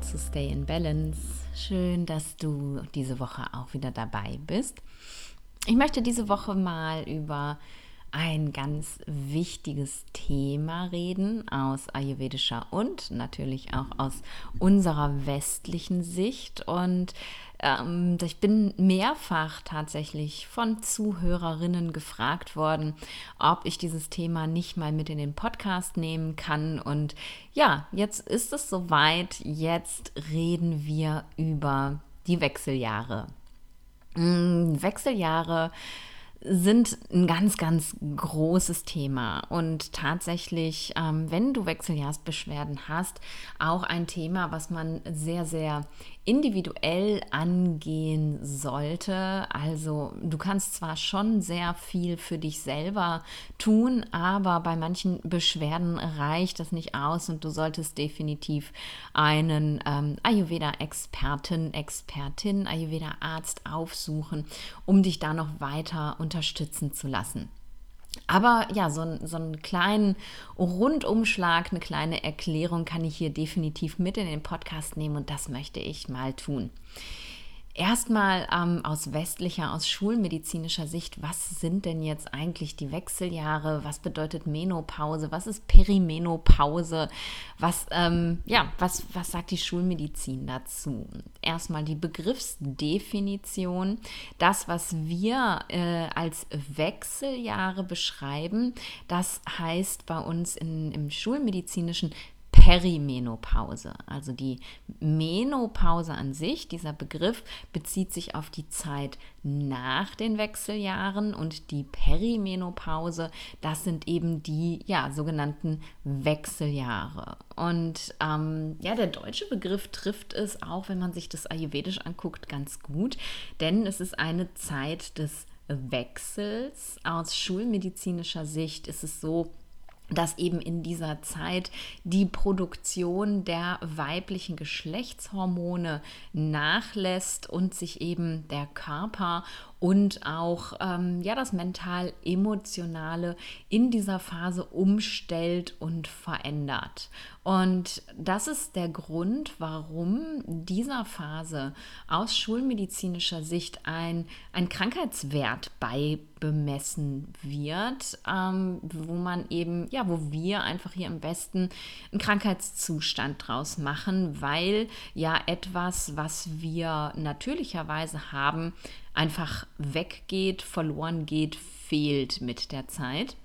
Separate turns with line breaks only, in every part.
willkommen zu Stay in Balance. Schön, dass du diese Woche auch wieder dabei bist. Ich möchte diese Woche mal über ein ganz wichtiges Thema reden aus ayurvedischer und natürlich auch aus unserer westlichen Sicht. Und ähm, ich bin mehrfach tatsächlich von Zuhörerinnen gefragt worden, ob ich dieses Thema nicht mal mit in den Podcast nehmen kann. Und ja, jetzt ist es soweit. Jetzt reden wir über die Wechseljahre. Mm, Wechseljahre sind ein ganz, ganz großes Thema und tatsächlich, ähm, wenn du Wechseljahrsbeschwerden hast, auch ein Thema, was man sehr, sehr individuell angehen sollte. Also du kannst zwar schon sehr viel für dich selber tun, aber bei manchen Beschwerden reicht das nicht aus und du solltest definitiv einen ähm, Ayurveda-Experten, Expertin, Ayurveda-Arzt aufsuchen, um dich da noch weiter unterstützen zu lassen. Aber ja, so, so einen kleinen Rundumschlag, eine kleine Erklärung kann ich hier definitiv mit in den Podcast nehmen und das möchte ich mal tun. Erstmal ähm, aus westlicher, aus schulmedizinischer Sicht, was sind denn jetzt eigentlich die Wechseljahre? Was bedeutet Menopause? Was ist Perimenopause? Was, ähm, ja, was, was sagt die Schulmedizin dazu? Erstmal die Begriffsdefinition. Das, was wir äh, als Wechseljahre beschreiben, das heißt bei uns in, im schulmedizinischen Perimenopause. Also die Menopause an sich, dieser Begriff bezieht sich auf die Zeit nach den Wechseljahren und die Perimenopause, das sind eben die ja, sogenannten Wechseljahre. Und ähm, ja, der deutsche Begriff trifft es auch, wenn man sich das ayurvedisch anguckt, ganz gut, denn es ist eine Zeit des Wechsels. Aus schulmedizinischer Sicht ist es so, dass eben in dieser Zeit die Produktion der weiblichen Geschlechtshormone nachlässt und sich eben der Körper und auch ähm, ja das mental-emotionale in dieser Phase umstellt und verändert. Und das ist der Grund, warum dieser Phase aus schulmedizinischer Sicht ein, ein Krankheitswert beibemessen wird, ähm, wo man eben, ja, wo wir einfach hier im Westen einen Krankheitszustand draus machen, weil ja etwas, was wir natürlicherweise haben, einfach weggeht, verloren geht, fehlt mit der Zeit.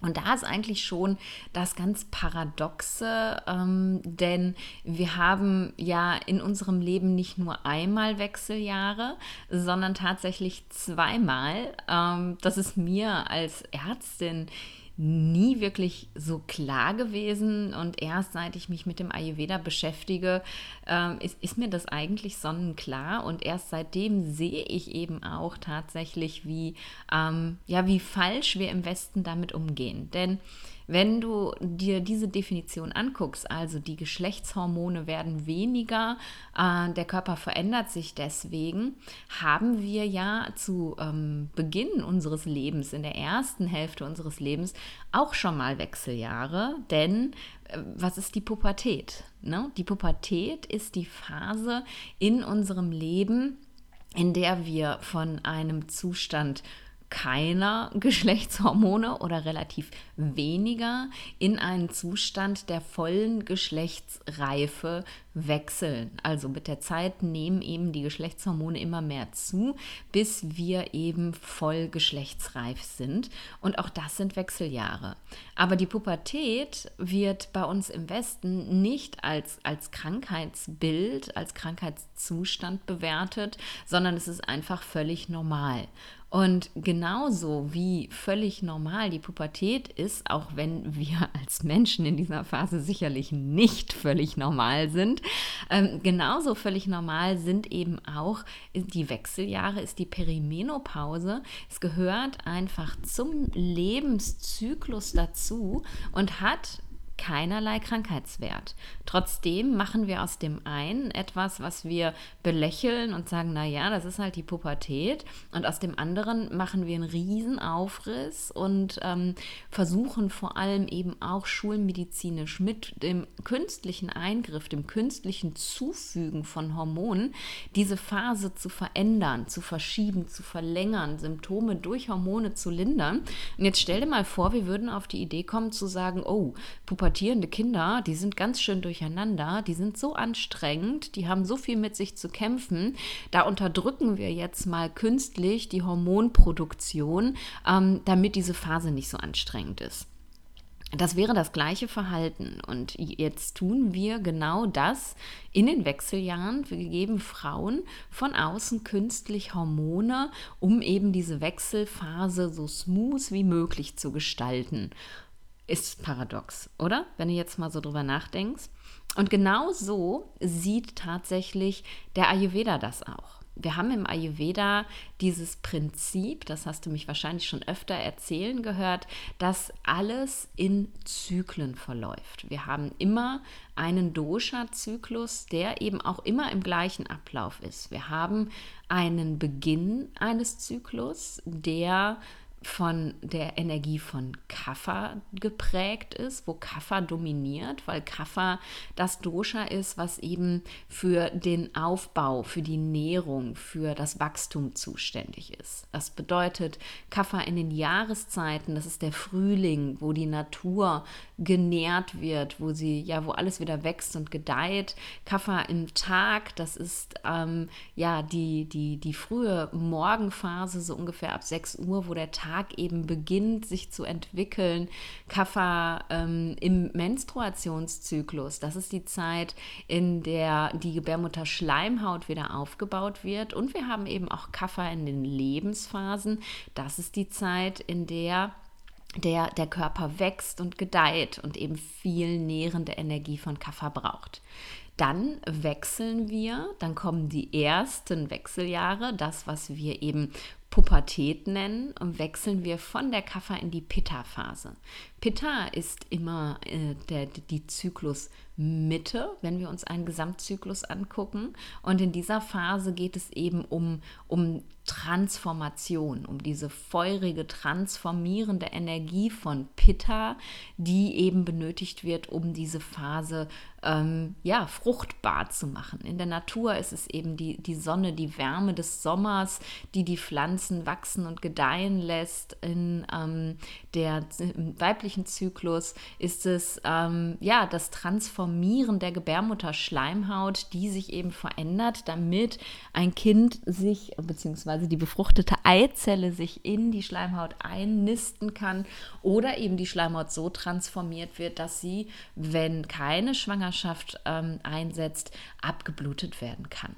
Und da ist eigentlich schon das ganz Paradoxe, ähm, denn wir haben ja in unserem Leben nicht nur einmal Wechseljahre, sondern tatsächlich zweimal. Ähm, das ist mir als Ärztin nie wirklich so klar gewesen und erst seit ich mich mit dem Ayurveda beschäftige, ähm, ist, ist, mir das eigentlich sonnenklar und erst seitdem sehe ich eben auch tatsächlich, wie, ähm, ja, wie falsch wir im Westen damit umgehen. Denn wenn du dir diese Definition anguckst, also die Geschlechtshormone werden weniger, äh, der Körper verändert sich deswegen, haben wir ja zu ähm, Beginn unseres Lebens, in der ersten Hälfte unseres Lebens, auch schon mal Wechseljahre, denn äh, was ist die Pubertät? Ne? Die Pubertät ist die Phase in unserem Leben, in der wir von einem Zustand keiner Geschlechtshormone oder relativ weniger in einen Zustand der vollen Geschlechtsreife wechseln. Also mit der Zeit nehmen eben die Geschlechtshormone immer mehr zu, bis wir eben voll geschlechtsreif sind. Und auch das sind Wechseljahre. Aber die Pubertät wird bei uns im Westen nicht als, als Krankheitsbild, als Krankheitszustand bewertet, sondern es ist einfach völlig normal. Und genauso wie völlig normal die Pubertät ist, auch wenn wir als Menschen in dieser Phase sicherlich nicht völlig normal sind, ähm, genauso völlig normal sind eben auch die Wechseljahre, ist die Perimenopause. Es gehört einfach zum Lebenszyklus dazu und hat keinerlei Krankheitswert. Trotzdem machen wir aus dem einen etwas, was wir belächeln und sagen, na ja, das ist halt die Pubertät. Und aus dem anderen machen wir einen riesen Aufriss und ähm, versuchen vor allem eben auch schulmedizinisch mit dem künstlichen Eingriff, dem künstlichen Zufügen von Hormonen, diese Phase zu verändern, zu verschieben, zu verlängern, Symptome durch Hormone zu lindern. Und jetzt stell dir mal vor, wir würden auf die Idee kommen zu sagen, oh, pubertierende Kinder, die sind ganz schön durcheinander, die sind so anstrengend, die haben so viel mit sich zu kämpfen, da unterdrücken wir jetzt mal künstlich die Hormonproduktion, ähm, damit diese Phase nicht so anstrengend ist. Das wäre das gleiche Verhalten. Und jetzt tun wir genau das in den Wechseljahren. Wir geben Frauen von außen künstlich Hormone, um eben diese Wechselphase so smooth wie möglich zu gestalten. Ist paradox, oder? Wenn du jetzt mal so drüber nachdenkst. Und genau so sieht tatsächlich der Ayurveda das auch wir haben im Ayurveda dieses Prinzip, das hast du mich wahrscheinlich schon öfter erzählen gehört, dass alles in Zyklen verläuft. Wir haben immer einen Dosha-Zyklus, der eben auch immer im gleichen Ablauf ist. Wir haben einen Beginn eines Zyklus, der von der Energie von Kapha geprägt ist, wo Kapha dominiert, weil Kapha das Dosha ist, was eben für den Aufbau, für die Nährung, für das Wachstum zuständig ist. Das bedeutet, Kapha in den Jahreszeiten, das ist der Frühling, wo die Natur genährt wird, wo sie, ja, wo alles wieder wächst und gedeiht. Kapha im Tag, das ist ähm, ja die, die, die frühe Morgenphase, so ungefähr ab 6 Uhr, wo der Tag eben beginnt, sich zu entwickeln. Kaffer ähm, im Menstruationszyklus, das ist die Zeit, in der die Gebärmutterschleimhaut wieder aufgebaut wird. Und wir haben eben auch Kaffer in den Lebensphasen. Das ist die Zeit, in der der, der Körper wächst und gedeiht und eben viel nährende Energie von Kaffer braucht. Dann wechseln wir, dann kommen die ersten Wechseljahre, das, was wir eben Pubertät nennen, wechseln wir von der Kapha in die Pitta-Phase. Pitta ist immer äh, der, die Zyklusmitte, wenn wir uns einen Gesamtzyklus angucken. Und in dieser Phase geht es eben um, um Transformation, um diese feurige, transformierende Energie von Pitta, die eben benötigt wird, um diese Phase ähm, ja, fruchtbar zu machen. In der Natur ist es eben die, die Sonne, die Wärme des Sommers, die die Pflanzen wachsen und gedeihen lässt. In ähm, der im weiblichen Zyklus ist es ähm, ja das Transformieren der Gebärmutterschleimhaut, die sich eben verändert, damit ein Kind sich bzw die befruchtete Eizelle sich in die Schleimhaut einnisten kann oder eben die Schleimhaut so transformiert wird, dass sie, wenn keine Schwangerschaft ähm, einsetzt, abgeblutet werden kann.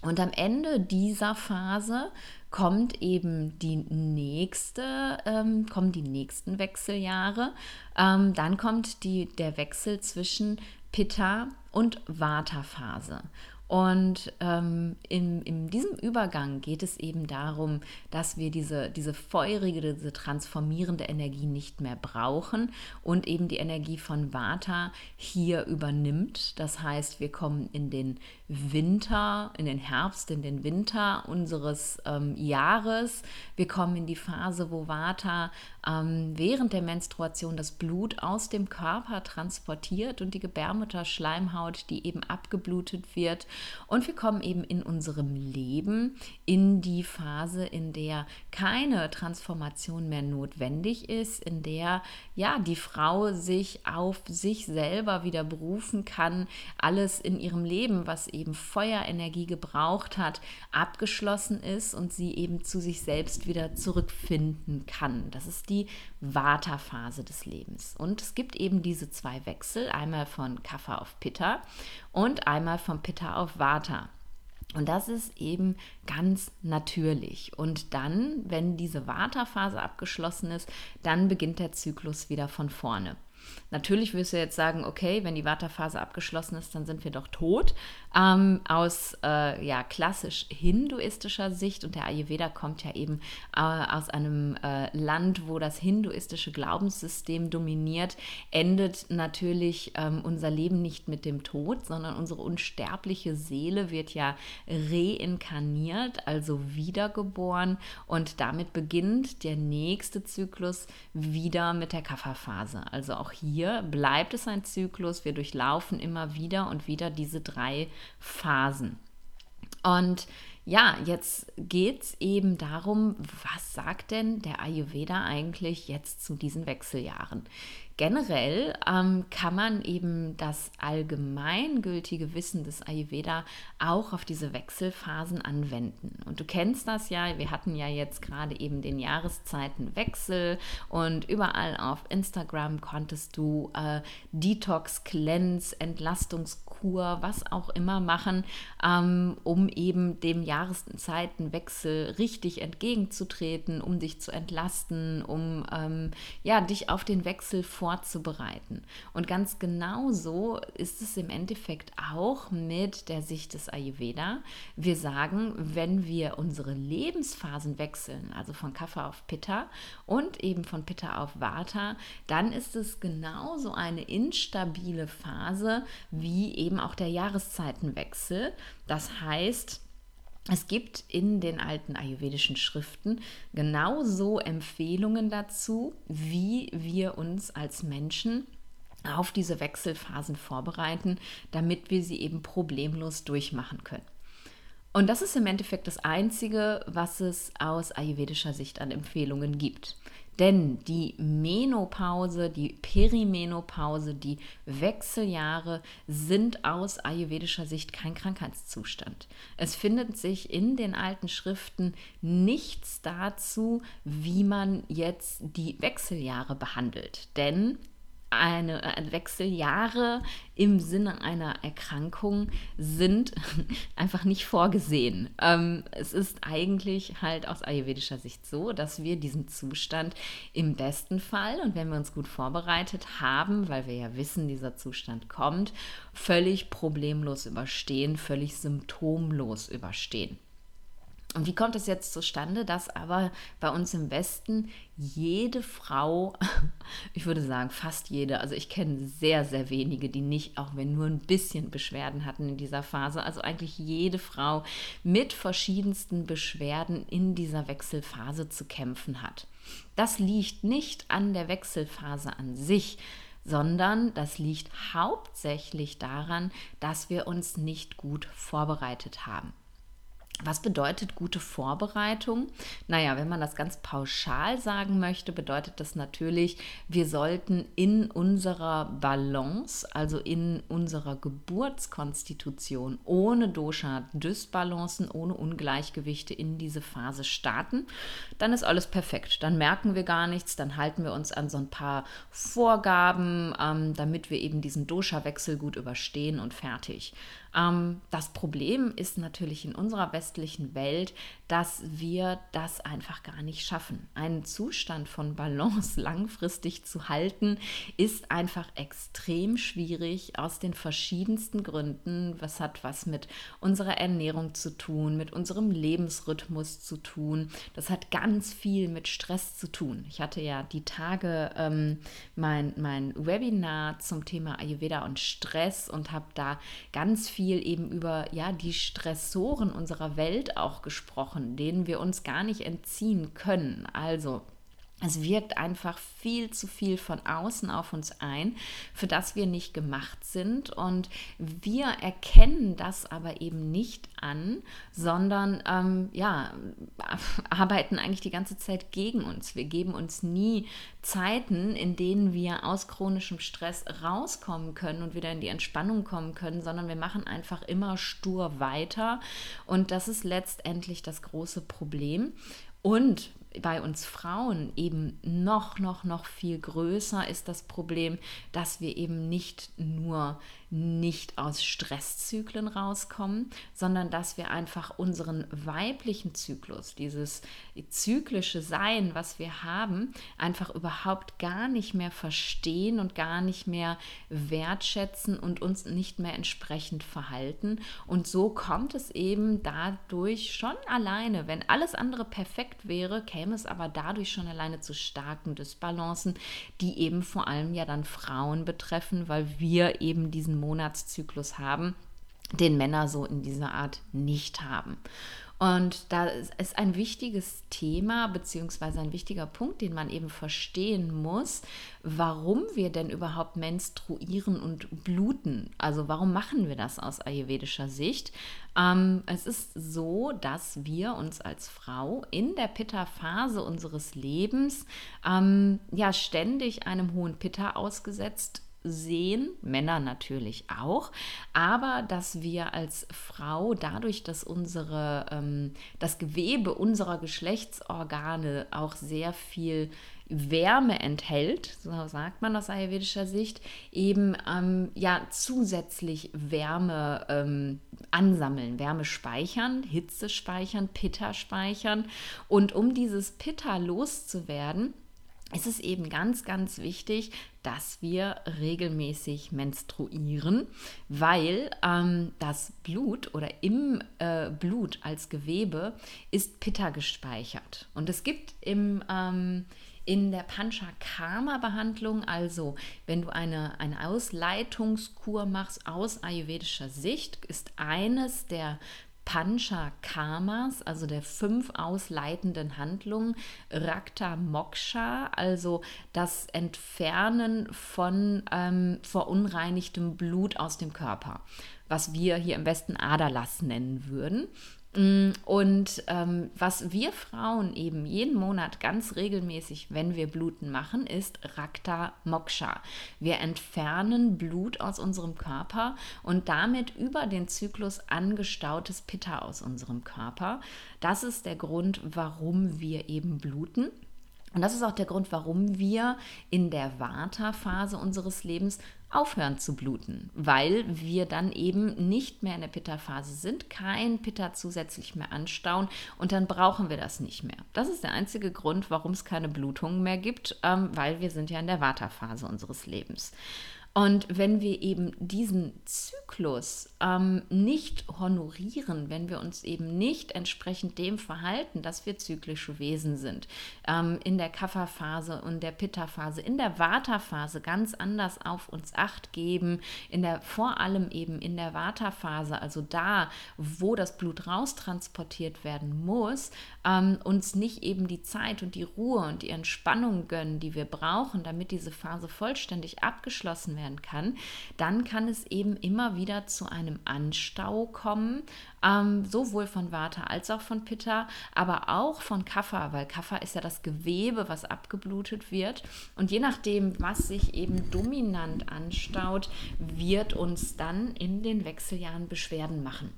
Und am Ende dieser Phase kommt eben die nächste, ähm, kommen die nächsten Wechseljahre. Ähm, dann kommt die, der Wechsel zwischen Pitta und Vata-Phase. Und ähm, in, in diesem Übergang geht es eben darum, dass wir diese, diese feurige, diese transformierende Energie nicht mehr brauchen und eben die Energie von Vata hier übernimmt. Das heißt, wir kommen in den Winter, in den Herbst, in den Winter unseres ähm, Jahres. Wir kommen in die Phase, wo Vata ähm, während der Menstruation das Blut aus dem Körper transportiert und die Gebärmutterschleimhaut, die eben abgeblutet wird. Und wir kommen eben in unserem Leben in die Phase, in der keine Transformation mehr notwendig ist, in der ja die Frau sich auf sich selber wieder berufen kann, alles in ihrem Leben, was eben Feuerenergie gebraucht hat, abgeschlossen ist und sie eben zu sich selbst wieder zurückfinden kann. Das ist die Vata-Phase des Lebens. Und es gibt eben diese zwei Wechsel, einmal von Kapha auf Pitta und einmal von Pitta auf Vata. Und das ist eben ganz natürlich. Und dann, wenn diese Vata-Phase abgeschlossen ist, dann beginnt der Zyklus wieder von vorne. Natürlich wirst du jetzt sagen, okay, wenn die Vata-Phase abgeschlossen ist, dann sind wir doch tot. Ähm, aus äh, ja, klassisch hinduistischer Sicht und der Ayurveda kommt ja eben äh, aus einem äh, Land, wo das hinduistische Glaubenssystem dominiert, endet natürlich ähm, unser Leben nicht mit dem Tod, sondern unsere unsterbliche Seele wird ja reinkarniert, also wiedergeboren und damit beginnt der nächste Zyklus wieder mit der Kapha-Phase. Also auch hier bleibt es ein Zyklus, wir durchlaufen immer wieder und wieder diese drei Phasen. Und ja, jetzt geht es eben darum, was sagt denn der Ayurveda eigentlich jetzt zu diesen Wechseljahren? generell ähm, kann man eben das allgemeingültige Wissen des Ayurveda auch auf diese Wechselphasen anwenden. Und du kennst das ja, wir hatten ja jetzt gerade eben den Jahreszeitenwechsel und überall auf Instagram konntest du äh, Detox, Cleanse, Entlastungskur, was auch immer machen, ähm, um eben dem Jahreszeitenwechsel richtig entgegenzutreten, um dich zu entlasten, um ähm, ja, dich auf den Wechsel vor vorzubereiten. Und ganz genauso ist es im Endeffekt auch mit der Sicht des Ayurveda. Wir sagen, wenn wir unsere Lebensphasen wechseln, also von Kapha auf Pitta und eben von Pitta auf Vata, dann ist es genauso eine instabile Phase wie eben auch der Jahreszeitenwechsel. Das heißt, es gibt in den alten ayurvedischen Schriften genauso Empfehlungen dazu, wie wir uns als Menschen auf diese Wechselphasen vorbereiten, damit wir sie eben problemlos durchmachen können. Und das ist im Endeffekt das Einzige, was es aus ayurvedischer Sicht an Empfehlungen gibt. Denn die Menopause, die Perimenopause, die Wechseljahre sind aus ayurvedischer Sicht kein Krankheitszustand. Es findet sich in den alten Schriften nichts dazu, wie man jetzt die Wechseljahre behandelt. Denn eine, äh, Wechseljahre im Sinne einer Erkrankung sind einfach nicht vorgesehen. Ähm, es ist eigentlich halt aus ayurvedischer Sicht so, dass wir diesen Zustand im besten Fall und wenn wir uns gut vorbereitet haben, weil wir ja wissen, dieser Zustand kommt, völlig problemlos überstehen, völlig symptomlos überstehen. Und wie kommt es jetzt zustande, dass aber bei uns im Westen jede Frau, ich würde sagen fast jede, also ich kenne sehr, sehr wenige, die nicht, auch wenn nur ein bisschen Beschwerden hatten in dieser Phase, also eigentlich jede Frau mit verschiedensten Beschwerden in dieser Wechselphase zu kämpfen hat. Das liegt nicht an der Wechselphase an sich, sondern das liegt hauptsächlich daran, dass wir uns nicht gut vorbereitet haben. Was bedeutet gute Vorbereitung? Naja, wenn man das ganz pauschal sagen möchte, bedeutet das natürlich, wir sollten in unserer Balance, also in unserer Geburtskonstitution, ohne Dosha-Dysbalancen, ohne Ungleichgewichte in diese Phase starten. Dann ist alles perfekt. Dann merken wir gar nichts, dann halten wir uns an so ein paar Vorgaben, ähm, damit wir eben diesen Dosha-Wechsel gut überstehen und fertig. Ähm, das Problem ist natürlich in unserer westlichen Welt, dass wir das einfach gar nicht schaffen. Einen Zustand von Balance langfristig zu halten, ist einfach extrem schwierig aus den verschiedensten Gründen. Was hat was mit unserer Ernährung zu tun, mit unserem Lebensrhythmus zu tun. Das hat ganz viel mit Stress zu tun. Ich hatte ja die Tage ähm, mein, mein Webinar zum Thema Ayurveda und Stress und habe da ganz viel eben über ja, die Stressoren unserer Welt auch gesprochen, denen wir uns gar nicht entziehen können. Also es wirkt einfach viel zu viel von außen auf uns ein, für das wir nicht gemacht sind. Und wir erkennen das aber eben nicht an, sondern ähm, ja, arbeiten eigentlich die ganze Zeit gegen uns. Wir geben uns nie Zeiten, in denen wir aus chronischem Stress rauskommen können und wieder in die Entspannung kommen können, sondern wir machen einfach immer stur weiter. Und das ist letztendlich das große Problem. Und bei uns Frauen eben noch, noch, noch viel größer ist das Problem, dass wir eben nicht nur nicht aus Stresszyklen rauskommen, sondern dass wir einfach unseren weiblichen Zyklus, dieses zyklische Sein, was wir haben, einfach überhaupt gar nicht mehr verstehen und gar nicht mehr wertschätzen und uns nicht mehr entsprechend verhalten. Und so kommt es eben dadurch schon alleine, wenn alles andere perfekt wäre, käme es aber dadurch schon alleine zu starken Dysbalancen, die eben vor allem ja dann Frauen betreffen, weil wir eben diesen Monatszyklus haben, den Männer so in dieser Art nicht haben. Und da ist ein wichtiges Thema beziehungsweise ein wichtiger Punkt, den man eben verstehen muss, warum wir denn überhaupt menstruieren und bluten. Also warum machen wir das aus ayurvedischer Sicht? Ähm, es ist so, dass wir uns als Frau in der Pitta-Phase unseres Lebens ähm, ja ständig einem hohen Pitta ausgesetzt sehen, Männer natürlich auch, aber dass wir als Frau dadurch, dass unsere, ähm, das Gewebe unserer Geschlechtsorgane auch sehr viel Wärme enthält, so sagt man aus ayurvedischer Sicht, eben ähm, ja zusätzlich Wärme ähm, ansammeln, Wärme speichern, Hitze speichern, Pitta speichern. Und um dieses Pitta loszuwerden, ist es eben ganz, ganz wichtig, dass wir regelmäßig menstruieren, weil ähm, das Blut oder im äh, Blut als Gewebe ist Pitta gespeichert. Und es gibt im, ähm, in der Panchakarma-Behandlung, also wenn du eine, eine Ausleitungskur machst aus ayurvedischer Sicht, ist eines der Pancha Karmas, also der fünf ausleitenden Handlungen, Rakta Moksha, also das Entfernen von ähm, verunreinigtem Blut aus dem Körper, was wir hier im Westen Aderlass nennen würden. Mm, und ähm, was wir Frauen eben jeden Monat ganz regelmäßig, wenn wir Bluten machen, ist Rakta Moksha. Wir entfernen Blut aus unserem Körper und damit über den Zyklus angestautes Pitta aus unserem Körper. Das ist der Grund, warum wir eben bluten. Und das ist auch der Grund, warum wir in der Vata-Phase unseres Lebens aufhören zu bluten, weil wir dann eben nicht mehr in der Pitta-Phase sind, kein Pitta zusätzlich mehr anstauen und dann brauchen wir das nicht mehr. Das ist der einzige Grund, warum es keine Blutungen mehr gibt, ähm, weil wir sind ja in der Vata-Phase unseres Lebens. Und wenn wir eben diesen Zyklus ähm, nicht honorieren, wenn wir uns eben nicht entsprechend dem verhalten, dass wir zyklische Wesen sind, ähm, in der Kapha-Phase und der Pitta-Phase, in der Vata-Phase ganz anders auf uns acht geben, in der, vor allem eben in der Vata-Phase, also da, wo das Blut raustransportiert werden muss, ähm, uns nicht eben die Zeit und die Ruhe und die Entspannung gönnen, die wir brauchen, damit diese Phase vollständig abgeschlossen werden kann, dann kann es eben immer wieder zu einem Anstau kommen, ähm, sowohl von Vata als auch von Pitta, aber auch von Kapha, weil Kapha ist ja das Gewebe, was abgeblutet wird. Und je nachdem, was sich eben dominant anstaut, wird uns dann in den Wechseljahren Beschwerden machen.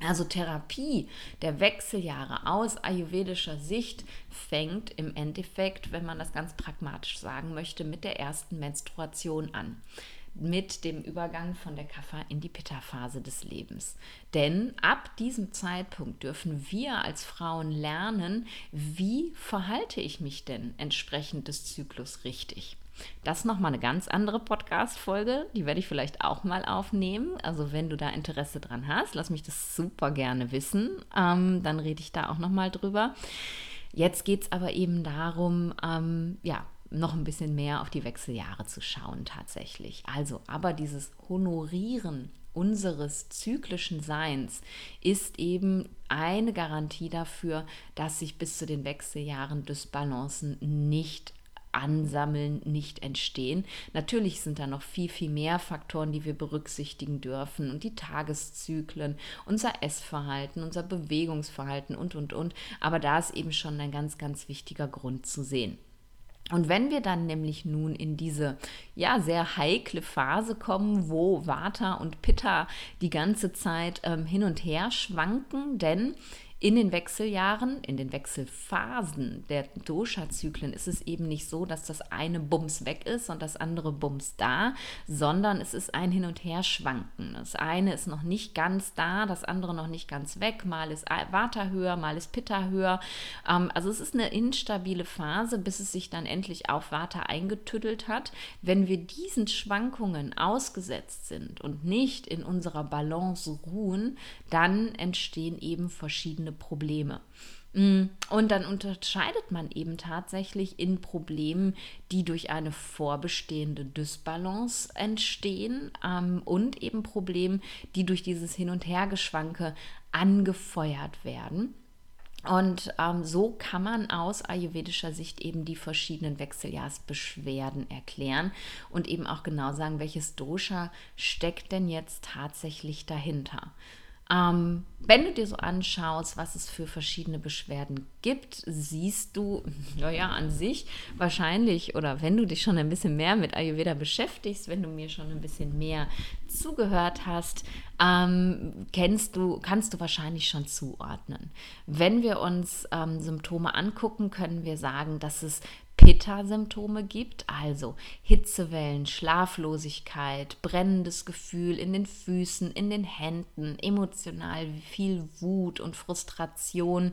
Also Therapie der Wechseljahre aus ayurvedischer Sicht fängt im Endeffekt, wenn man das ganz pragmatisch sagen möchte, mit der ersten Menstruation an mit dem Übergang von der Kapha in die Pitta-Phase des Lebens. Denn ab diesem Zeitpunkt dürfen wir als Frauen lernen, wie verhalte ich mich denn entsprechend des Zyklus richtig. Das ist nochmal eine ganz andere Podcast-Folge. Die werde ich vielleicht auch mal aufnehmen. Also, wenn du da Interesse dran hast, lass mich das super gerne wissen. Ähm, dann rede ich da auch nochmal drüber. Jetzt geht es aber eben darum, ähm, ja, noch ein bisschen mehr auf die Wechseljahre zu schauen tatsächlich. Also, aber dieses Honorieren unseres zyklischen Seins ist eben eine Garantie dafür, dass sich bis zu den Wechseljahren Dysbalancen nicht ansammeln, nicht entstehen. Natürlich sind da noch viel, viel mehr Faktoren, die wir berücksichtigen dürfen und die Tageszyklen, unser Essverhalten, unser Bewegungsverhalten und, und, und. Aber da ist eben schon ein ganz, ganz wichtiger Grund zu sehen. Und wenn wir dann nämlich nun in diese ja sehr heikle Phase kommen, wo Vata und Pitta die ganze Zeit ähm, hin und her schwanken, denn in den Wechseljahren, in den Wechselphasen der Dosha-Zyklen ist es eben nicht so, dass das eine Bums weg ist und das andere Bums da, sondern es ist ein Hin- und Herschwanken. Das eine ist noch nicht ganz da, das andere noch nicht ganz weg. Mal ist Vata höher, mal ist Pitta höher. Ähm, also es ist eine instabile Phase, bis es sich dann endlich auf Vata eingetüttelt hat. Wenn wir diesen Schwankungen ausgesetzt sind und nicht in unserer Balance ruhen, dann entstehen eben verschiedene Probleme. Mm, und dann unterscheidet man eben tatsächlich in Problemen, die durch eine vorbestehende Dysbalance entstehen ähm, und eben Problemen, die durch dieses Hin- und Hergeschwanke angefeuert werden. Und ähm, so kann man aus ayurvedischer Sicht eben die verschiedenen Wechseljahrsbeschwerden erklären und eben auch genau sagen, welches Dosha steckt denn jetzt tatsächlich dahinter. Ähm, wenn du dir so anschaust, was es für verschiedene Beschwerden gibt, siehst du, naja, an sich wahrscheinlich, oder wenn du dich schon ein bisschen mehr mit Ayurveda beschäftigst, wenn du mir schon ein bisschen mehr zugehört hast, ähm, kennst du, kannst du wahrscheinlich schon zuordnen. Wenn wir uns ähm, Symptome angucken, können wir sagen, dass es Pitta-Symptome gibt, also Hitzewellen, Schlaflosigkeit, brennendes Gefühl in den Füßen, in den Händen, emotional viel Wut und Frustration.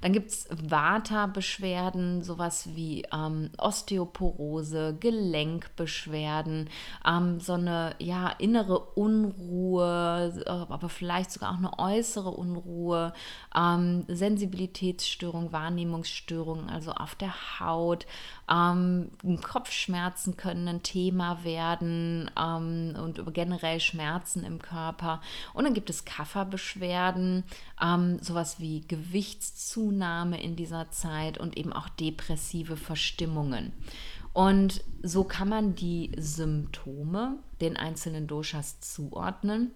Dann gibt es Vata-Beschwerden, sowas wie ähm, Osteoporose, Gelenkbeschwerden, ähm, so eine ja, innere Unruhe, äh, aber vielleicht sogar auch eine äußere Unruhe, ähm, Sensibilitätsstörung, Wahrnehmungsstörungen, also auf der Haut. Ähm, Kopfschmerzen können ein Thema werden ähm, und generell Schmerzen im Körper. Und dann gibt es Kafferbeschwerden, ähm, sowas wie Gewichtszunahme in dieser Zeit und eben auch depressive Verstimmungen. Und so kann man die Symptome den einzelnen Doshas zuordnen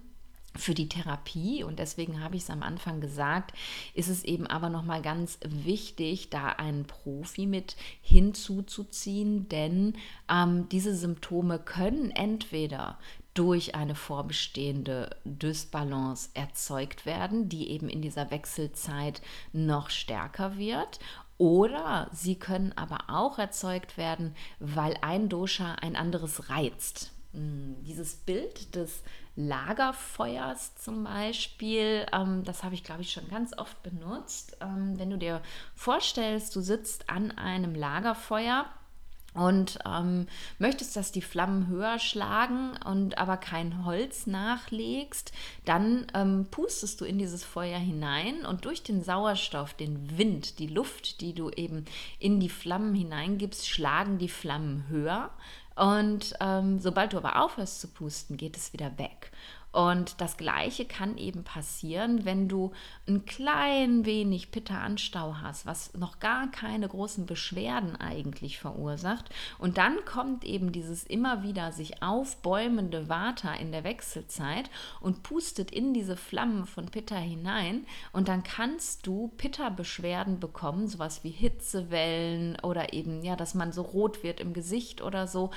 für die Therapie und deswegen habe ich es am Anfang gesagt, ist es eben aber noch mal ganz wichtig, da einen Profi mit hinzuzuziehen, denn ähm, diese Symptome können entweder durch eine vorbestehende Dysbalance erzeugt werden, die eben in dieser Wechselzeit noch stärker wird. Oder sie können aber auch erzeugt werden, weil ein Dosha ein anderes reizt. Hm, dieses Bild des Lagerfeuers zum Beispiel, ähm, das habe ich, glaube ich, schon ganz oft benutzt. Ähm, wenn du dir vorstellst, du sitzt an einem Lagerfeuer und ähm, möchtest, dass die Flammen höher schlagen und aber kein Holz nachlegst, dann ähm, pustest du in dieses Feuer hinein und durch den Sauerstoff, den Wind, die Luft, die du eben in die Flammen hineingibst, schlagen die Flammen höher. Und ähm, sobald du aber aufhörst zu pusten, geht es wieder weg. Und das Gleiche kann eben passieren, wenn du ein klein wenig Pitta-Anstau hast, was noch gar keine großen Beschwerden eigentlich verursacht. Und dann kommt eben dieses immer wieder sich aufbäumende Vata in der Wechselzeit und pustet in diese Flammen von Pitta hinein. Und dann kannst du Pitta-Beschwerden bekommen, sowas wie Hitzewellen oder eben, ja, dass man so rot wird im Gesicht oder so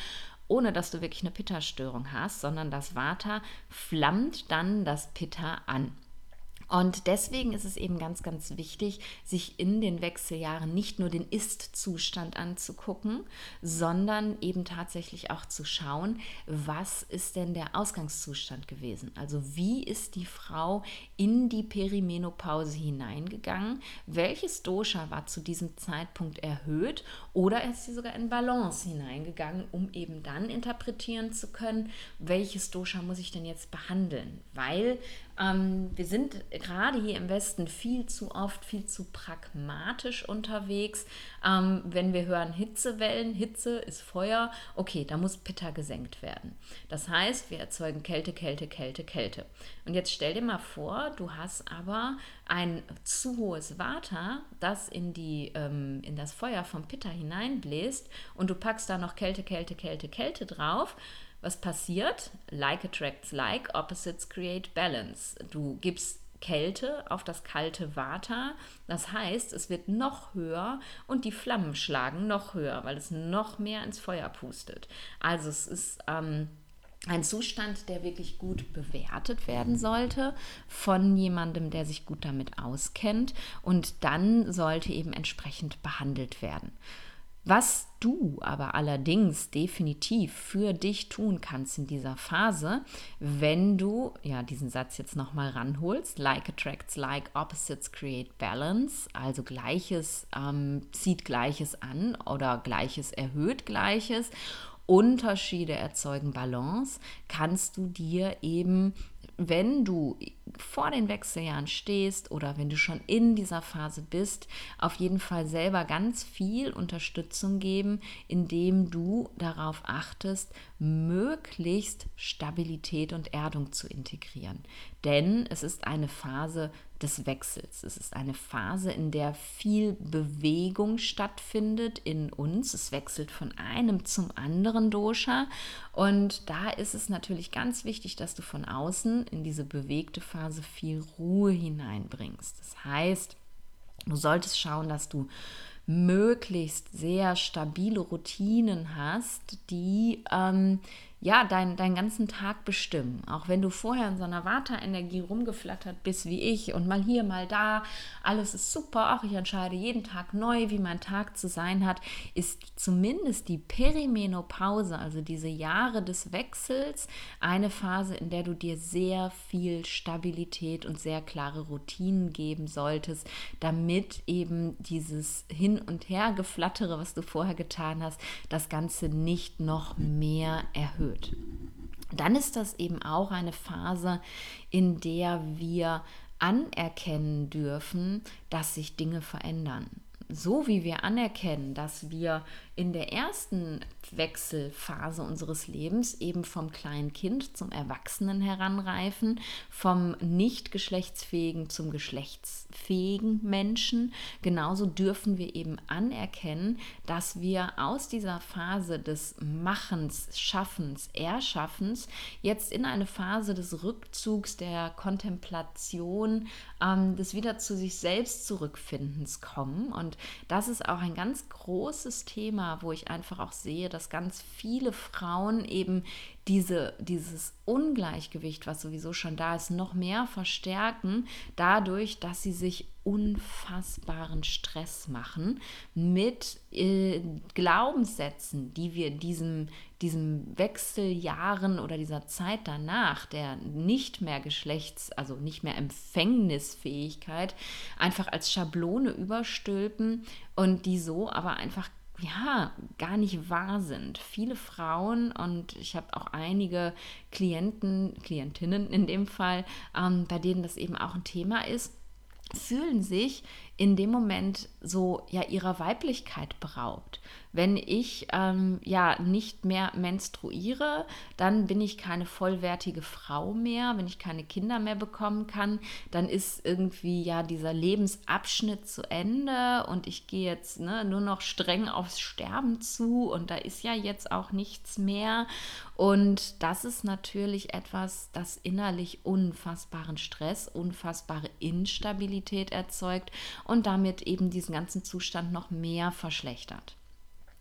ohne dass du wirklich eine Pitta-Störung hast, sondern das Vata flammt dann das Pitta an. Und deswegen ist es eben ganz, ganz wichtig, sich in den Wechseljahren nicht nur den Ist-Zustand anzugucken, sondern eben tatsächlich auch zu schauen, was ist denn der Ausgangszustand gewesen? Also wie ist die Frau in die Perimenopause hineingegangen? Welches Dosha war zu diesem Zeitpunkt erhöht oder ist sie sogar in Balance hineingegangen, um eben dann interpretieren zu können, welches Dosha muss ich denn jetzt behandeln? Weil ähm, wir sind gerade hier im Westen viel zu oft, viel zu pragmatisch unterwegs. Ähm, wenn wir hören Hitzewellen, Hitze ist Feuer, okay, da muss Pitta gesenkt werden. Das heißt, wir erzeugen Kälte, Kälte, Kälte, Kälte. Und jetzt stell dir mal vor, du hast aber ein zu hohes Vata, das in, die, ähm, in das Feuer vom Pitta hineinbläst und du packst da noch Kälte, Kälte, Kälte, Kälte drauf was passiert? Like attracts like, opposites create balance. Du gibst Kälte auf das kalte Vata. Das heißt, es wird noch höher und die Flammen schlagen noch höher, weil es noch mehr ins Feuer pustet. Also es ist ähm, ein Zustand, der wirklich gut bewertet werden sollte von jemandem, der sich gut damit auskennt und dann sollte eben entsprechend behandelt werden. Was du aber allerdings definitiv für dich tun kannst in dieser Phase, wenn du ja diesen Satz jetzt nochmal ranholst, like attracts like, opposites create balance, also Gleiches ähm, zieht Gleiches an oder Gleiches erhöht Gleiches Unterschiede erzeugen Balance, kannst du dir eben, wenn du vor den Wechseljahren stehst oder wenn du schon in dieser Phase bist, auf jeden Fall selber ganz viel Unterstützung geben, indem du darauf achtest, möglichst Stabilität und Erdung zu integrieren. Denn es ist eine Phase des Wechsels. Es ist eine Phase, in der viel Bewegung stattfindet in uns. Es wechselt von einem zum anderen Dosha. Und da ist es natürlich ganz wichtig, dass du von außen in diese bewegte Phase viel Ruhe hineinbringst. Das heißt, du solltest schauen, dass du möglichst sehr stabile Routinen hast, die ähm, ja, dein, deinen ganzen Tag bestimmen. Auch wenn du vorher in so einer Vata-Energie rumgeflattert bist wie ich und mal hier, mal da, alles ist super, auch ich entscheide jeden Tag neu, wie mein Tag zu sein hat, ist zumindest die Perimenopause, also diese Jahre des Wechsels, eine Phase, in der du dir sehr viel Stabilität und sehr klare Routinen geben solltest, damit eben dieses Hin- und Hergeflattere, was du vorher getan hast, das Ganze nicht noch mehr erhöht erhöht. Dann ist das eben auch eine Phase, in der wir anerkennen dürfen, dass sich Dinge verändern. So wie wir anerkennen, dass wir in der ersten Wechselphase unseres Lebens eben vom kleinen Kind zum Erwachsenen heranreifen, vom nicht geschlechtsfähigen zum geschlechtsfähigen Menschen. Genauso dürfen wir eben anerkennen, dass wir aus dieser Phase des Machens, Schaffens, Erschaffens jetzt in eine Phase des Rückzugs, der Kontemplation, ähm, des wieder zu sich selbst zurückfindens kommen. Und das ist auch ein ganz großes Thema wo ich einfach auch sehe, dass ganz viele Frauen eben diese, dieses Ungleichgewicht, was sowieso schon da ist, noch mehr verstärken, dadurch, dass sie sich unfassbaren Stress machen mit äh, Glaubenssätzen, die wir diesem, diesem Wechseljahren oder dieser Zeit danach, der nicht mehr Geschlechts-, also nicht mehr Empfängnisfähigkeit, einfach als Schablone überstülpen und die so aber einfach ja, gar nicht wahr sind. Viele Frauen und ich habe auch einige Klienten, Klientinnen in dem Fall, ähm, bei denen das eben auch ein Thema ist, fühlen sich in dem Moment so ja ihrer Weiblichkeit beraubt. Wenn ich ähm, ja nicht mehr menstruiere, dann bin ich keine vollwertige Frau mehr. Wenn ich keine Kinder mehr bekommen kann, dann ist irgendwie ja dieser Lebensabschnitt zu Ende und ich gehe jetzt ne, nur noch streng aufs Sterben zu und da ist ja jetzt auch nichts mehr. Und das ist natürlich etwas, das innerlich unfassbaren Stress, unfassbare Instabilität erzeugt und damit eben diesen ganzen Zustand noch mehr verschlechtert.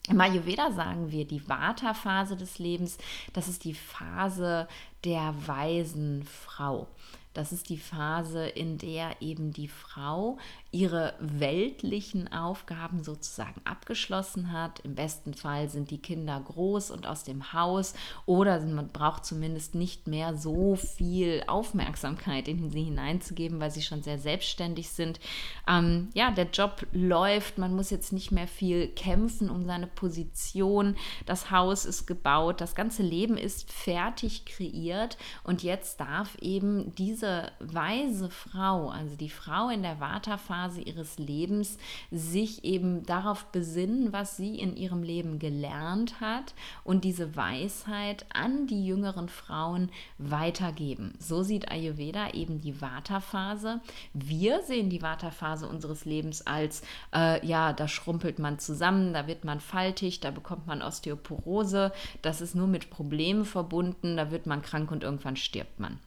Im Ayurveda sagen wir, die Vata-Phase des Lebens, das ist die Phase der weisen Frau. Das ist die Phase, in der eben die Frau ihre weltlichen Aufgaben sozusagen abgeschlossen hat. Im besten Fall sind die Kinder groß und aus dem Haus oder man braucht zumindest nicht mehr so viel Aufmerksamkeit in sie hineinzugeben, weil sie schon sehr selbstständig sind. Ähm, ja, der Job läuft, man muss jetzt nicht mehr viel kämpfen um seine Position. Das Haus ist gebaut, das ganze Leben ist fertig kreiert und jetzt darf eben diese weise Frau, also die Frau in der Vata-Phase, Phase ihres Lebens sich eben darauf besinnen, was sie in ihrem Leben gelernt hat und diese Weisheit an die jüngeren Frauen weitergeben. So sieht Ayurveda eben die Vata-Phase. Wir sehen die Vata-Phase unseres Lebens als, äh, ja, da schrumpelt man zusammen, da wird man faltig, da bekommt man Osteoporose, das ist nur mit Problemen verbunden, da wird man krank und irgendwann stirbt man.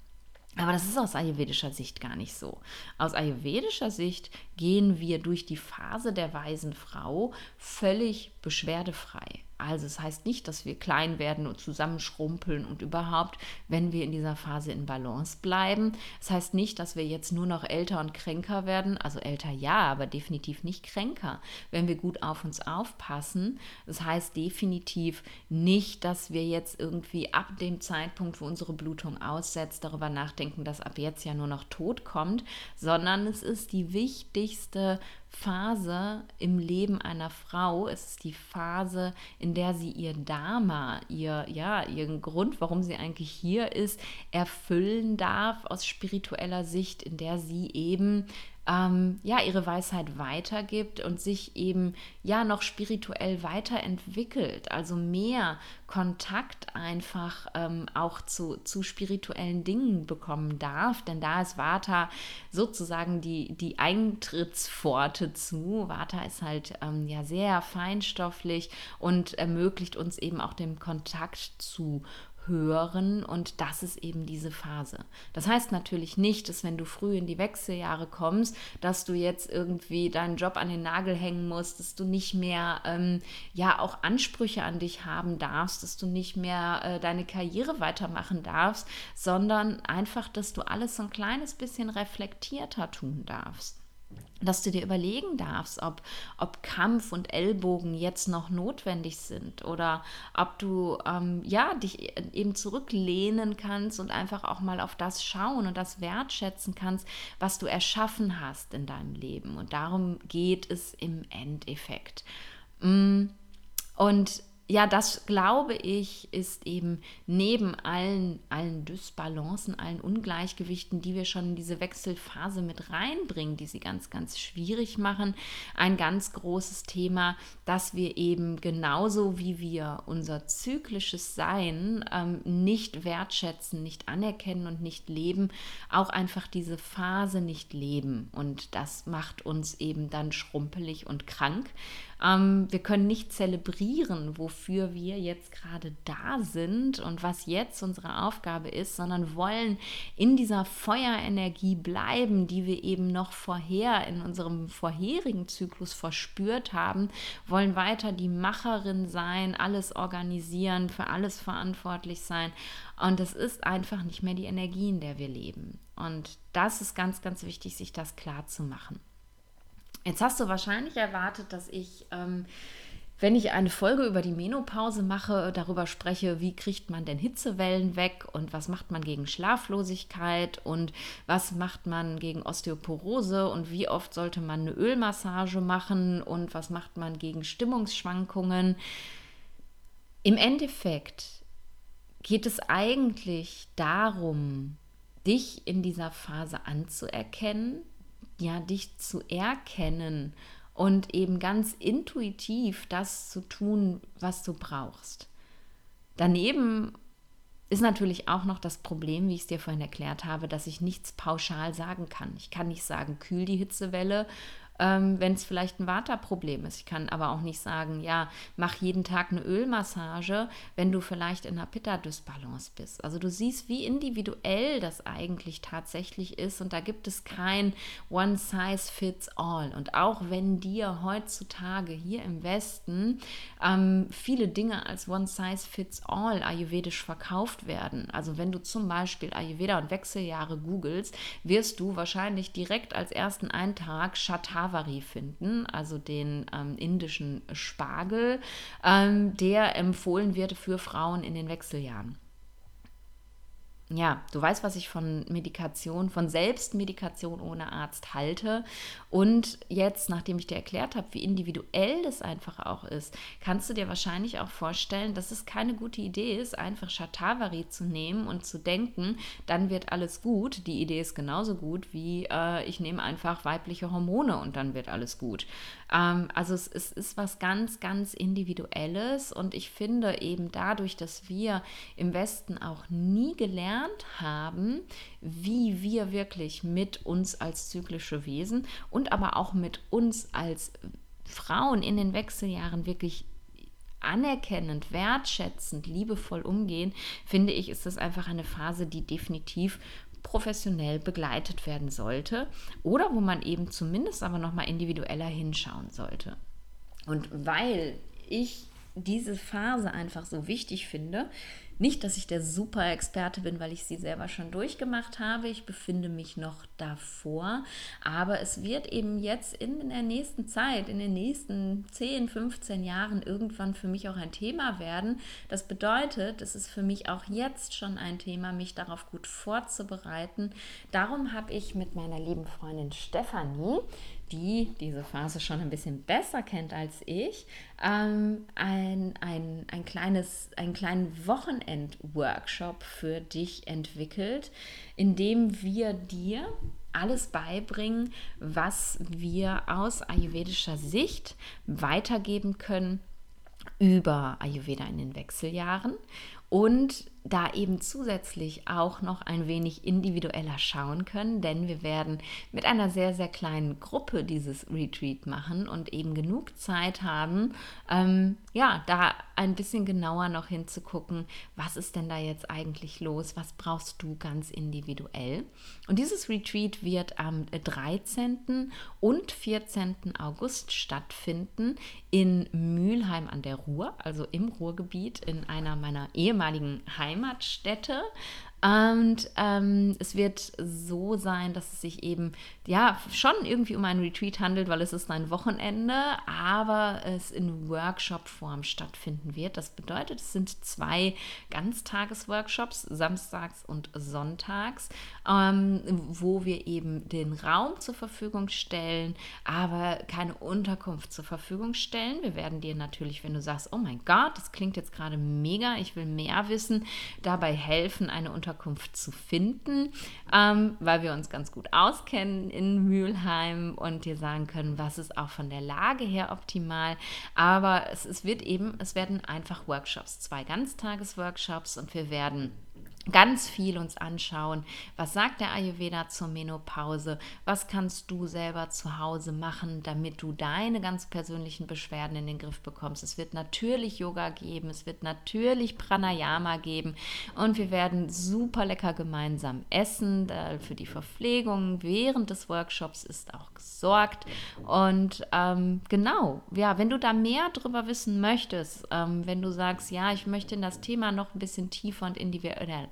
Aber das ist aus ayurvedischer Sicht gar nicht so. Aus ayurvedischer Sicht gehen wir durch die Phase der weisen Frau völlig beschwerdefrei. Also es das heißt nicht, dass wir klein werden und zusammenschrumpeln und überhaupt, wenn wir in dieser Phase in Balance bleiben. Es das heißt nicht, dass wir jetzt nur noch älter und kränker werden. Also älter ja, aber definitiv nicht kränker, wenn wir gut auf uns aufpassen. Das heißt definitiv nicht, dass wir jetzt irgendwie ab dem Zeitpunkt, wo unsere Blutung aussetzt, darüber nachdenken, dass ab jetzt ja nur noch Tod kommt, sondern es ist die wichtigste Phase im Leben einer Frau. Es ist die Phase, in der sie ihr Dharma, ihr, ja, ihren Grund, warum sie eigentlich hier ist, erfüllen darf aus spiritueller Sicht, in der sie eben ähm, ja, ihre Weisheit weitergibt und sich eben ja noch spirituell weiterentwickelt, also mehr Kontakt einfach ähm, auch zu, zu spirituellen Dingen bekommen darf, denn da ist Vata sozusagen die, die Eintrittspforte zu. Vata ist halt ähm, ja sehr feinstofflich und ermöglicht uns eben auch den Kontakt zu hören und das ist eben diese Phase. Das heißt natürlich nicht, dass wenn du früh in die Wechseljahre kommst, dass du jetzt irgendwie deinen Job an den Nagel hängen musst, dass du nicht mehr ähm, ja auch Ansprüche an dich haben darfst, dass du nicht mehr äh, deine Karriere weitermachen darfst, sondern einfach, dass du alles so ein kleines bisschen reflektierter tun darfst dass du dir überlegen darfst, ob, ob Kampf und Ellbogen jetzt noch notwendig sind oder ob du ähm, ja dich eben zurücklehnen kannst und einfach auch mal auf das schauen und das wertschätzen kannst, was du erschaffen hast in deinem Leben. Und darum geht es im Endeffekt. Mm. Und ja, das glaube ich, ist eben neben allen, allen Dysbalancen, allen Ungleichgewichten, die wir schon in diese Wechselphase mit reinbringen, die sie ganz, ganz schwierig machen, ein ganz großes Thema, dass wir eben genauso wie wir unser zyklisches Sein ähm, nicht wertschätzen, nicht anerkennen und nicht leben, auch einfach diese Phase nicht leben. Und das macht uns eben dann schrumpelig und krank. Ähm, wir können nicht zelebrieren, wofür wir jetzt gerade da sind und was jetzt unsere Aufgabe ist, sondern wollen in dieser Feuerenergie bleiben, die wir eben noch vorher in unserem vorherigen Zyklus verspürt haben, wollen weiter die Macherin sein, alles organisieren, für alles verantwortlich sein. Und es ist einfach nicht mehr die Energie, in der wir leben. Und das ist ganz, ganz wichtig, sich das klar zu machen. Jetzt hast du wahrscheinlich erwartet, dass ich, ähm, wenn ich eine Folge über die Menopause mache, darüber spreche, wie kriegt man denn Hitzewellen weg und was macht man gegen Schlaflosigkeit und was macht man gegen Osteoporose und wie oft sollte man eine Ölmassage machen und was macht man gegen Stimmungsschwankungen. Im Endeffekt geht es eigentlich darum, dich in dieser Phase anzuerkennen, ja, dich zu erkennen und eben ganz intuitiv das zu tun, was du brauchst. Daneben ist natürlich auch noch das Problem, wie ich es dir vorhin erklärt habe, dass ich nichts pauschal sagen kann. Ich kann nicht sagen, kühl die Hitzewelle ähm, wenn es vielleicht ein Waterproblem ist. Ich kann aber auch nicht sagen, ja, mach jeden Tag eine Ölmassage, wenn du vielleicht in einer Pitta-Dysbalance bist. Also du siehst, wie individuell das eigentlich tatsächlich ist und da gibt es kein One Size Fits All. Und auch wenn dir heutzutage hier im Westen ähm, viele Dinge als One Size Fits All ayurvedisch verkauft werden, also wenn du zum Beispiel Ayurveda und Wechseljahre googelst, wirst du wahrscheinlich direkt als ersten Eintrag Shatavari Kavari finden, also den ähm, indischen Spargel, ähm, der empfohlen wird für Frauen in den Wechseljahren ja, du weißt, was ich von Medikation, von Selbstmedikation ohne Arzt halte. Und jetzt, nachdem ich dir erklärt habe, wie individuell das einfach auch ist, kannst du dir wahrscheinlich auch vorstellen, dass es keine gute Idee ist, einfach Shatavari zu nehmen und zu denken, dann wird alles gut. Die Idee ist genauso gut wie äh, ich nehme einfach weibliche Hormone und dann wird alles gut. Ähm, also es, es ist was ganz, ganz Individuelles und ich finde eben dadurch, dass wir im Westen auch nie gelernt gelernt haben, wie wir wirklich mit uns als zyklische Wesen und aber auch mit uns als Frauen in den Wechseljahren wirklich anerkennend, wertschätzend, liebevoll umgehen, finde ich, ist das einfach eine Phase, die definitiv professionell begleitet werden sollte oder wo man eben zumindest aber noch mal individueller hinschauen sollte. Und weil ich diese Phase einfach so wichtig finde. Nicht, dass ich der Super-Experte bin, weil ich sie selber schon durchgemacht habe. Ich befinde mich noch davor. Aber es wird eben jetzt in der nächsten Zeit, in den nächsten 10, 15 Jahren irgendwann für mich auch ein Thema werden. Das bedeutet, es ist für mich auch jetzt schon ein Thema, mich darauf gut vorzubereiten. Darum habe ich mit meiner lieben Freundin Stefanie, die diese Phase schon ein bisschen besser kennt als ich, ähm, ein, ein, ein kleines, einen kleinen Wochenend-Workshop für dich entwickelt, in dem wir dir alles beibringen, was wir aus ayurvedischer Sicht weitergeben können über Ayurveda in den Wechseljahren und da eben zusätzlich auch noch ein wenig individueller schauen können, denn wir werden mit einer sehr, sehr kleinen Gruppe dieses Retreat machen und eben genug Zeit haben, ähm, ja, da ein bisschen genauer noch hinzugucken, was ist denn da jetzt eigentlich los, was brauchst du ganz individuell. Und dieses Retreat wird am 13. und 14. August stattfinden in Mülheim an der Ruhr, also im Ruhrgebiet, in einer meiner ehemaligen Heim Heimatstätte. Und ähm, es wird so sein, dass es sich eben ja schon irgendwie um ein Retreat handelt, weil es ist ein Wochenende, aber es in Workshop-Form stattfinden wird. Das bedeutet, es sind zwei Ganztages-Workshops, samstags und sonntags, ähm, wo wir eben den Raum zur Verfügung stellen, aber keine Unterkunft zur Verfügung stellen. Wir werden dir natürlich, wenn du sagst, oh mein Gott, das klingt jetzt gerade mega, ich will mehr wissen, dabei helfen, eine Unterkunft Unterkunft zu finden, ähm, weil wir uns ganz gut auskennen in Mülheim und dir sagen können, was ist auch von der Lage her optimal. Aber es, es wird eben, es werden einfach Workshops, zwei Ganztagesworkshops und wir werden ganz viel uns anschauen. Was sagt der Ayurveda zur Menopause? Was kannst du selber zu Hause machen, damit du deine ganz persönlichen Beschwerden in den Griff bekommst? Es wird natürlich Yoga geben, es wird natürlich Pranayama geben und wir werden super lecker gemeinsam essen. Für die Verpflegung während des Workshops ist auch gesorgt. Und ähm, genau, ja, wenn du da mehr drüber wissen möchtest, ähm, wenn du sagst, ja, ich möchte in das Thema noch ein bisschen tiefer und individuell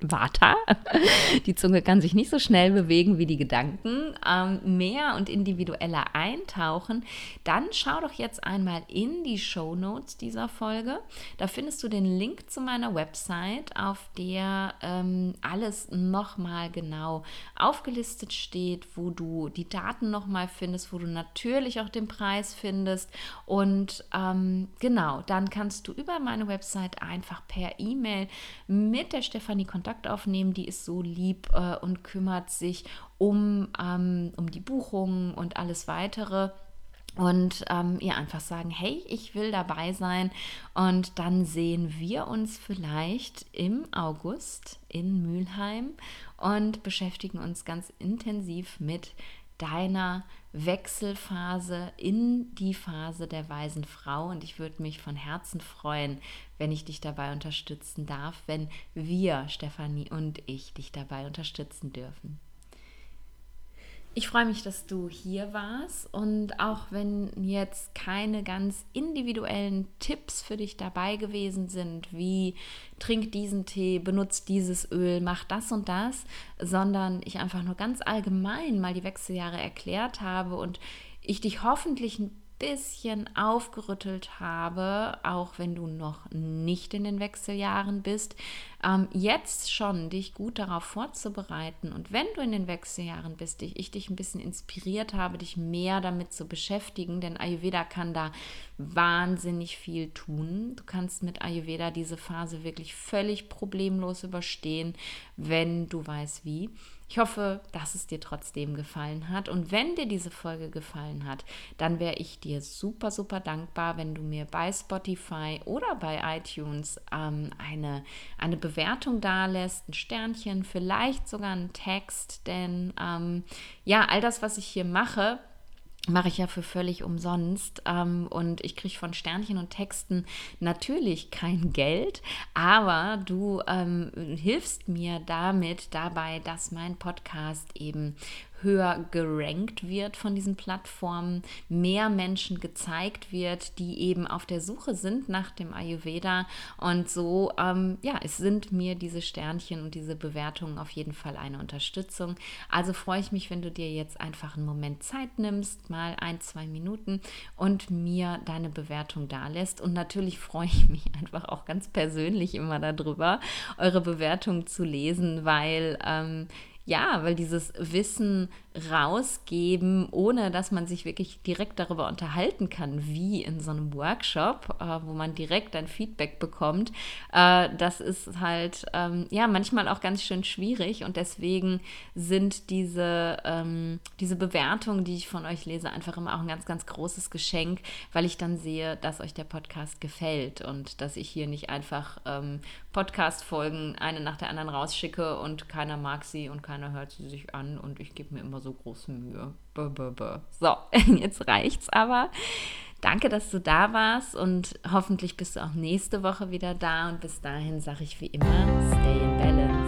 Vata. Die Zunge kann sich nicht so schnell bewegen wie die Gedanken. Ähm, mehr und individueller eintauchen, dann schau doch jetzt einmal in die Show Notes dieser Folge. Da findest du den Link zu meiner Website, auf der ähm, alles nochmal genau aufgelistet steht, wo du die Daten nochmal findest, wo du natürlich auch den Preis findest. Und ähm, genau, dann kannst du über meine Website einfach per E-Mail mit der Stefanie Kontakt aufnehmen. Die ist so lieb äh, und kümmert sich um, ähm, um die Buchungen und alles weitere und ähm, ihr einfach sagen, hey, ich will dabei sein und dann sehen wir uns vielleicht im August in Mülheim und beschäftigen uns ganz intensiv mit deiner Wechselphase in die Phase der weisen Frau. Und ich würde mich von Herzen freuen, wenn ich dich dabei unterstützen darf, wenn wir, Stefanie und ich, dich dabei unterstützen dürfen. Ich freue mich, dass du hier warst und auch wenn jetzt keine ganz individuellen Tipps für dich dabei gewesen sind, wie trink diesen Tee, benutzt dieses Öl, mach das und das, sondern ich einfach nur ganz allgemein mal die Wechseljahre erklärt habe und ich dich hoffentlich ein bisschen aufgerüttelt habe, auch wenn du noch nicht in den Wechseljahren bist, ähm, jetzt schon dich gut darauf vorzubereiten und wenn du in den Wechseljahren bist, ich, ich dich ein bisschen inspiriert habe, dich mehr damit zu beschäftigen, denn Ayurveda kann da wahnsinnig viel tun. Du kannst mit Ayurveda diese Phase wirklich völlig problemlos überstehen, wenn du weißt wie. Ich hoffe, dass es dir trotzdem gefallen hat. Und wenn dir diese Folge gefallen hat, dann wäre ich dir super, super dankbar, wenn du mir bei Spotify oder bei iTunes ähm, eine, eine Bewertung dalässt, ein Sternchen, vielleicht sogar einen Text. Denn ähm, ja, all das, was ich hier mache, mache ich ja für völlig umsonst. Ähm, und ich kriege von Sternchen und Texten natürlich kein Geld, aber du ähm, hilfst mir damit dabei, dass mein Podcast eben höher gerankt wird von diesen Plattformen, mehr Menschen gezeigt wird, die eben auf der Suche sind nach dem Ayurveda. Und so, ähm, ja, es sind mir diese Sternchen und diese Bewertungen auf jeden Fall eine Unterstützung. Also freue ich mich, wenn du dir jetzt einfach einen Moment Zeit nimmst, mal ein, zwei Minuten und mir deine Bewertung da lässt. Und natürlich freue ich mich einfach auch ganz persönlich immer darüber, eure Bewertung zu lesen, weil ähm, ja, weil dieses Wissen rausgeben, ohne dass man sich wirklich direkt darüber unterhalten kann, wie in so einem Workshop, äh, wo man direkt ein Feedback bekommt, äh, das ist halt ähm, ja manchmal auch ganz schön schwierig. Und deswegen sind diese, ähm, diese Bewertungen, die ich von euch lese, einfach immer auch ein ganz, ganz großes Geschenk, weil ich dann sehe, dass euch der Podcast gefällt und dass ich hier nicht einfach ähm, Podcast-Folgen eine nach der anderen rausschicke und keiner mag sie und keiner hört sie sich an und ich gebe mir immer so große Mühe. Bäh, bäh, bäh. So, jetzt reicht's aber. Danke, dass du da warst und hoffentlich bist du auch nächste Woche wieder da. Und bis dahin sage ich wie immer, stay in balance.